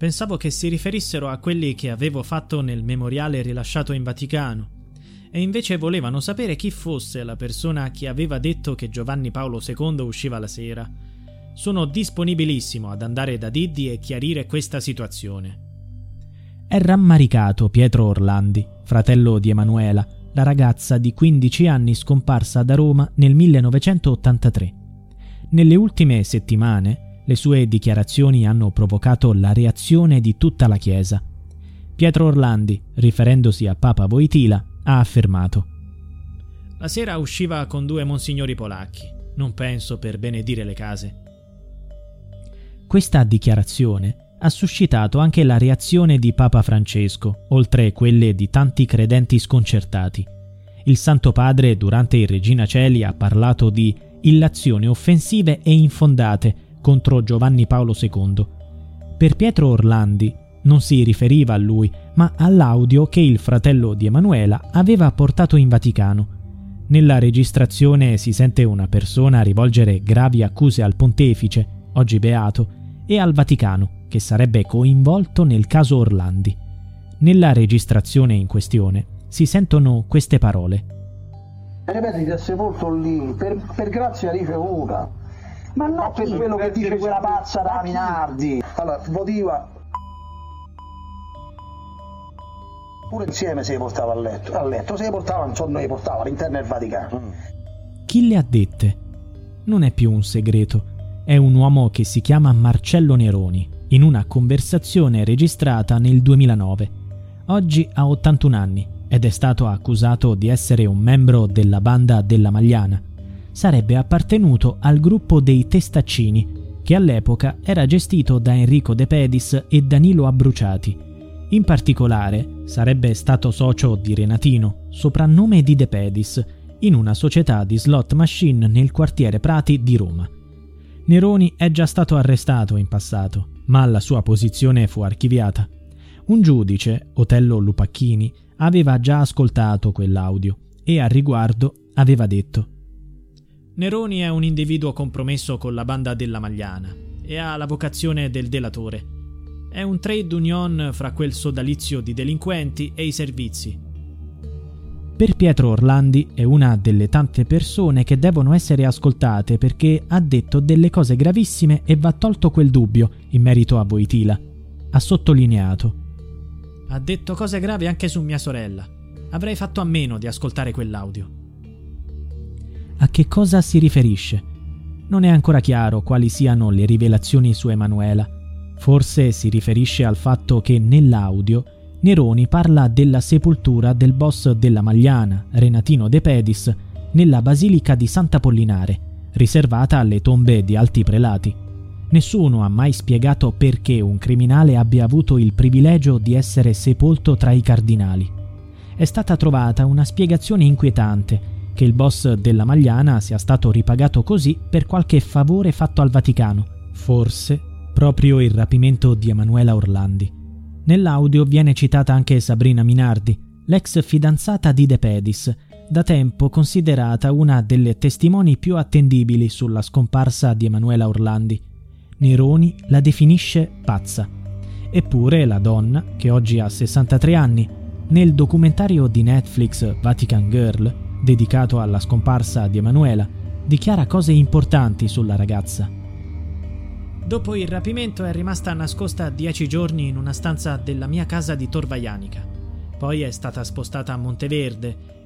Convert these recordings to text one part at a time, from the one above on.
Pensavo che si riferissero a quelli che avevo fatto nel memoriale rilasciato in Vaticano, e invece volevano sapere chi fosse la persona che aveva detto che Giovanni Paolo II usciva la sera. Sono disponibilissimo ad andare da Diddi e chiarire questa situazione. È rammaricato Pietro Orlandi, fratello di Emanuela, la ragazza di 15 anni scomparsa da Roma nel 1983. Nelle ultime settimane le sue dichiarazioni hanno provocato la reazione di tutta la Chiesa. Pietro Orlandi, riferendosi a Papa Voitila, ha affermato La sera usciva con due monsignori polacchi, non penso per benedire le case. Questa dichiarazione ha suscitato anche la reazione di Papa Francesco, oltre quelle di tanti credenti sconcertati. Il Santo Padre durante il Regina Celi ha parlato di illazioni offensive e infondate contro Giovanni Paolo II. Per Pietro Orlandi non si riferiva a lui, ma all'audio che il fratello di Emanuela aveva portato in Vaticano. Nella registrazione si sente una persona rivolgere gravi accuse al pontefice, oggi beato, e al Vaticano, che sarebbe coinvolto nel caso Orlandi. Nella registrazione in questione si sentono queste parole. Ripeti, ti è sepolto lì per, per grazia ricevuta. Ma no, per quello che dice quella pazza da Minardi. Allora, votiva. Pure insieme se li portava a letto. A letto se li portava, insomma, li portava all'interno del Vaticano. Mm. Chi le ha dette? Non è più un segreto. È un uomo che si chiama Marcello Neroni, in una conversazione registrata nel 2009. Oggi ha 81 anni ed è stato accusato di essere un membro della banda della Magliana sarebbe appartenuto al gruppo dei Testaccini, che all'epoca era gestito da Enrico De Pedis e Danilo Abbruciati. In particolare sarebbe stato socio di Renatino, soprannome di De Pedis, in una società di slot machine nel quartiere Prati di Roma. Neroni è già stato arrestato in passato, ma la sua posizione fu archiviata. Un giudice, Otello Lupacchini, aveva già ascoltato quell'audio e a riguardo aveva detto Neroni è un individuo compromesso con la banda della Magliana e ha la vocazione del delatore. È un trade union fra quel sodalizio di delinquenti e i servizi. Per Pietro Orlandi è una delle tante persone che devono essere ascoltate perché ha detto delle cose gravissime e va tolto quel dubbio in merito a Voitila. Ha sottolineato. Ha detto cose gravi anche su mia sorella. Avrei fatto a meno di ascoltare quell'audio a che cosa si riferisce. Non è ancora chiaro quali siano le rivelazioni su Emanuela. Forse si riferisce al fatto che nell'audio Neroni parla della sepoltura del boss della Magliana, Renatino De Pedis, nella basilica di Sant'Apollinare, riservata alle tombe di alti prelati. Nessuno ha mai spiegato perché un criminale abbia avuto il privilegio di essere sepolto tra i cardinali. È stata trovata una spiegazione inquietante che il boss della Magliana sia stato ripagato così per qualche favore fatto al Vaticano, forse proprio il rapimento di Emanuela Orlandi. Nell'audio viene citata anche Sabrina Minardi, l'ex fidanzata di De Pedis, da tempo considerata una delle testimoni più attendibili sulla scomparsa di Emanuela Orlandi. Neroni la definisce pazza. Eppure la donna, che oggi ha 63 anni, nel documentario di Netflix Vatican Girl, dedicato alla scomparsa di Emanuela, dichiara cose importanti sulla ragazza. Dopo il rapimento è rimasta nascosta dieci giorni in una stanza della mia casa di Torvaianica. Poi è stata spostata a Monteverde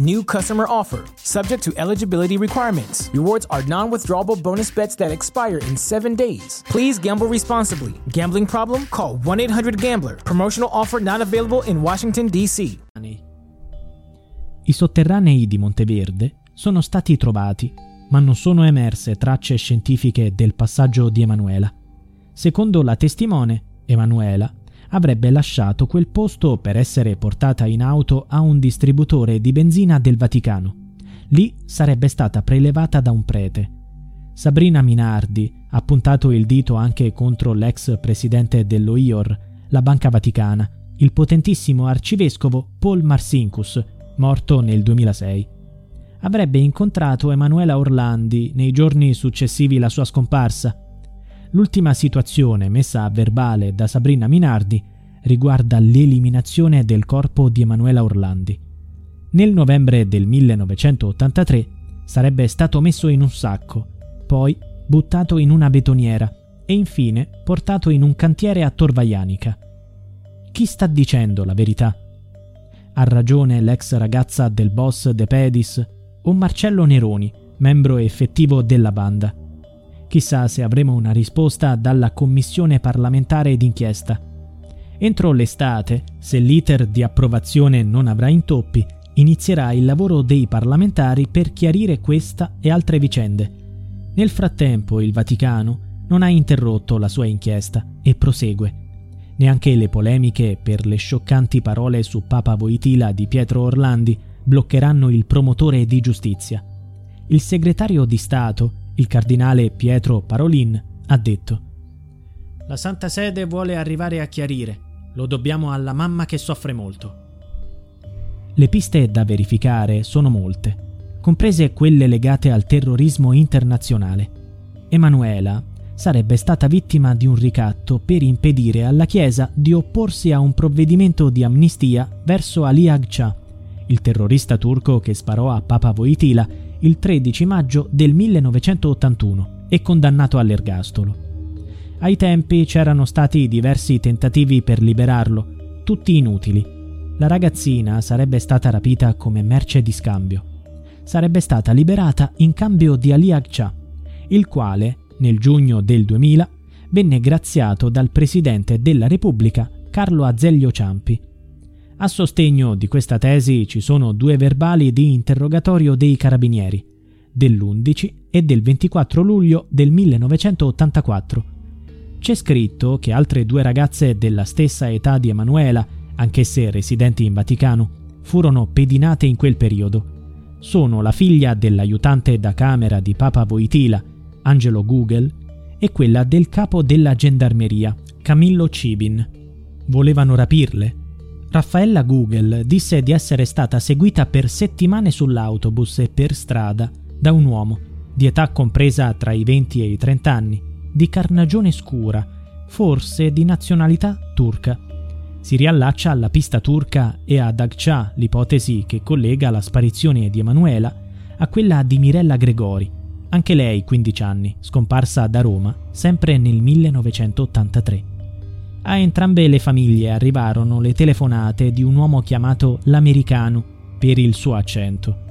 New customer offer, subject to eligibility requirements. Rewards are non withdrawable bonus bets that expire in seven days. Please gamble responsibly. Gambling problem? Call 1 800 Gambler. Promotional offer not available in Washington, D.C. I sotterranei di Monteverde sono stati trovati, ma non sono emerse tracce scientifiche del passaggio di Emanuela. Secondo la testimone, Emanuela avrebbe lasciato quel posto per essere portata in auto a un distributore di benzina del Vaticano. Lì sarebbe stata prelevata da un prete. Sabrina Minardi ha puntato il dito anche contro l'ex presidente dello IOR, la Banca Vaticana, il potentissimo arcivescovo Paul Marsinkus, morto nel 2006. Avrebbe incontrato Emanuela Orlandi nei giorni successivi alla sua scomparsa L'ultima situazione messa a verbale da Sabrina Minardi riguarda l'eliminazione del corpo di Emanuela Orlandi. Nel novembre del 1983 sarebbe stato messo in un sacco, poi buttato in una betoniera e infine portato in un cantiere a Torvaianica. Chi sta dicendo la verità? Ha ragione l'ex ragazza del boss De Pedis o Marcello Neroni, membro effettivo della banda? Chissà se avremo una risposta dalla commissione parlamentare d'inchiesta. Entro l'estate, se l'iter di approvazione non avrà intoppi, inizierà il lavoro dei parlamentari per chiarire questa e altre vicende. Nel frattempo il Vaticano non ha interrotto la sua inchiesta e prosegue. Neanche le polemiche per le scioccanti parole su Papa Voitila di Pietro Orlandi bloccheranno il promotore di giustizia. Il segretario di Stato il cardinale Pietro Parolin ha detto La Santa Sede vuole arrivare a chiarire, lo dobbiamo alla mamma che soffre molto. Le piste da verificare sono molte, comprese quelle legate al terrorismo internazionale. Emanuela sarebbe stata vittima di un ricatto per impedire alla Chiesa di opporsi a un provvedimento di amnistia verso Ali Agca, il terrorista turco che sparò a Papa Voitila il 13 maggio del 1981 e condannato all'ergastolo. Ai tempi c'erano stati diversi tentativi per liberarlo, tutti inutili. La ragazzina sarebbe stata rapita come merce di scambio. Sarebbe stata liberata in cambio di Ali Agca, il quale, nel giugno del 2000, venne graziato dal presidente della Repubblica Carlo Azeglio Ciampi a sostegno di questa tesi ci sono due verbali di interrogatorio dei carabinieri, dell'11 e del 24 luglio del 1984. C'è scritto che altre due ragazze della stessa età di Emanuela, anch'esse residenti in Vaticano, furono pedinate in quel periodo. Sono la figlia dell'aiutante da camera di Papa Voitila, Angelo Google, e quella del capo della gendarmeria, Camillo Cibin. Volevano rapirle? Raffaella Google disse di essere stata seguita per settimane sull'autobus e per strada da un uomo, di età compresa tra i 20 e i 30 anni, di carnagione scura, forse di nazionalità turca. Si riallaccia alla pista turca e ad Agcha, l'ipotesi che collega la sparizione di Emanuela a quella di Mirella Gregori, anche lei 15 anni, scomparsa da Roma, sempre nel 1983. A entrambe le famiglie arrivarono le telefonate di un uomo chiamato l'americano per il suo accento.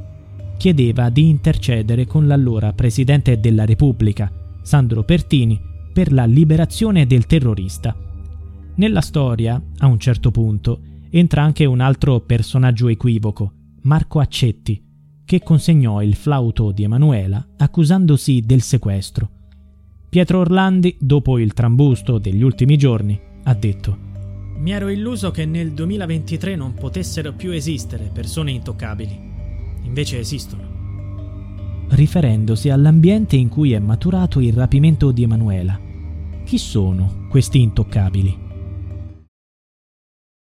Chiedeva di intercedere con l'allora Presidente della Repubblica, Sandro Pertini, per la liberazione del terrorista. Nella storia, a un certo punto, entra anche un altro personaggio equivoco, Marco Accetti, che consegnò il flauto di Emanuela accusandosi del sequestro. Pietro Orlandi, dopo il trambusto degli ultimi giorni, ha detto Mi ero illuso che nel 2023 non potessero più esistere persone intoccabili. Invece esistono. Riferendosi all'ambiente in cui è maturato il rapimento di Emanuela. Chi sono questi intoccabili?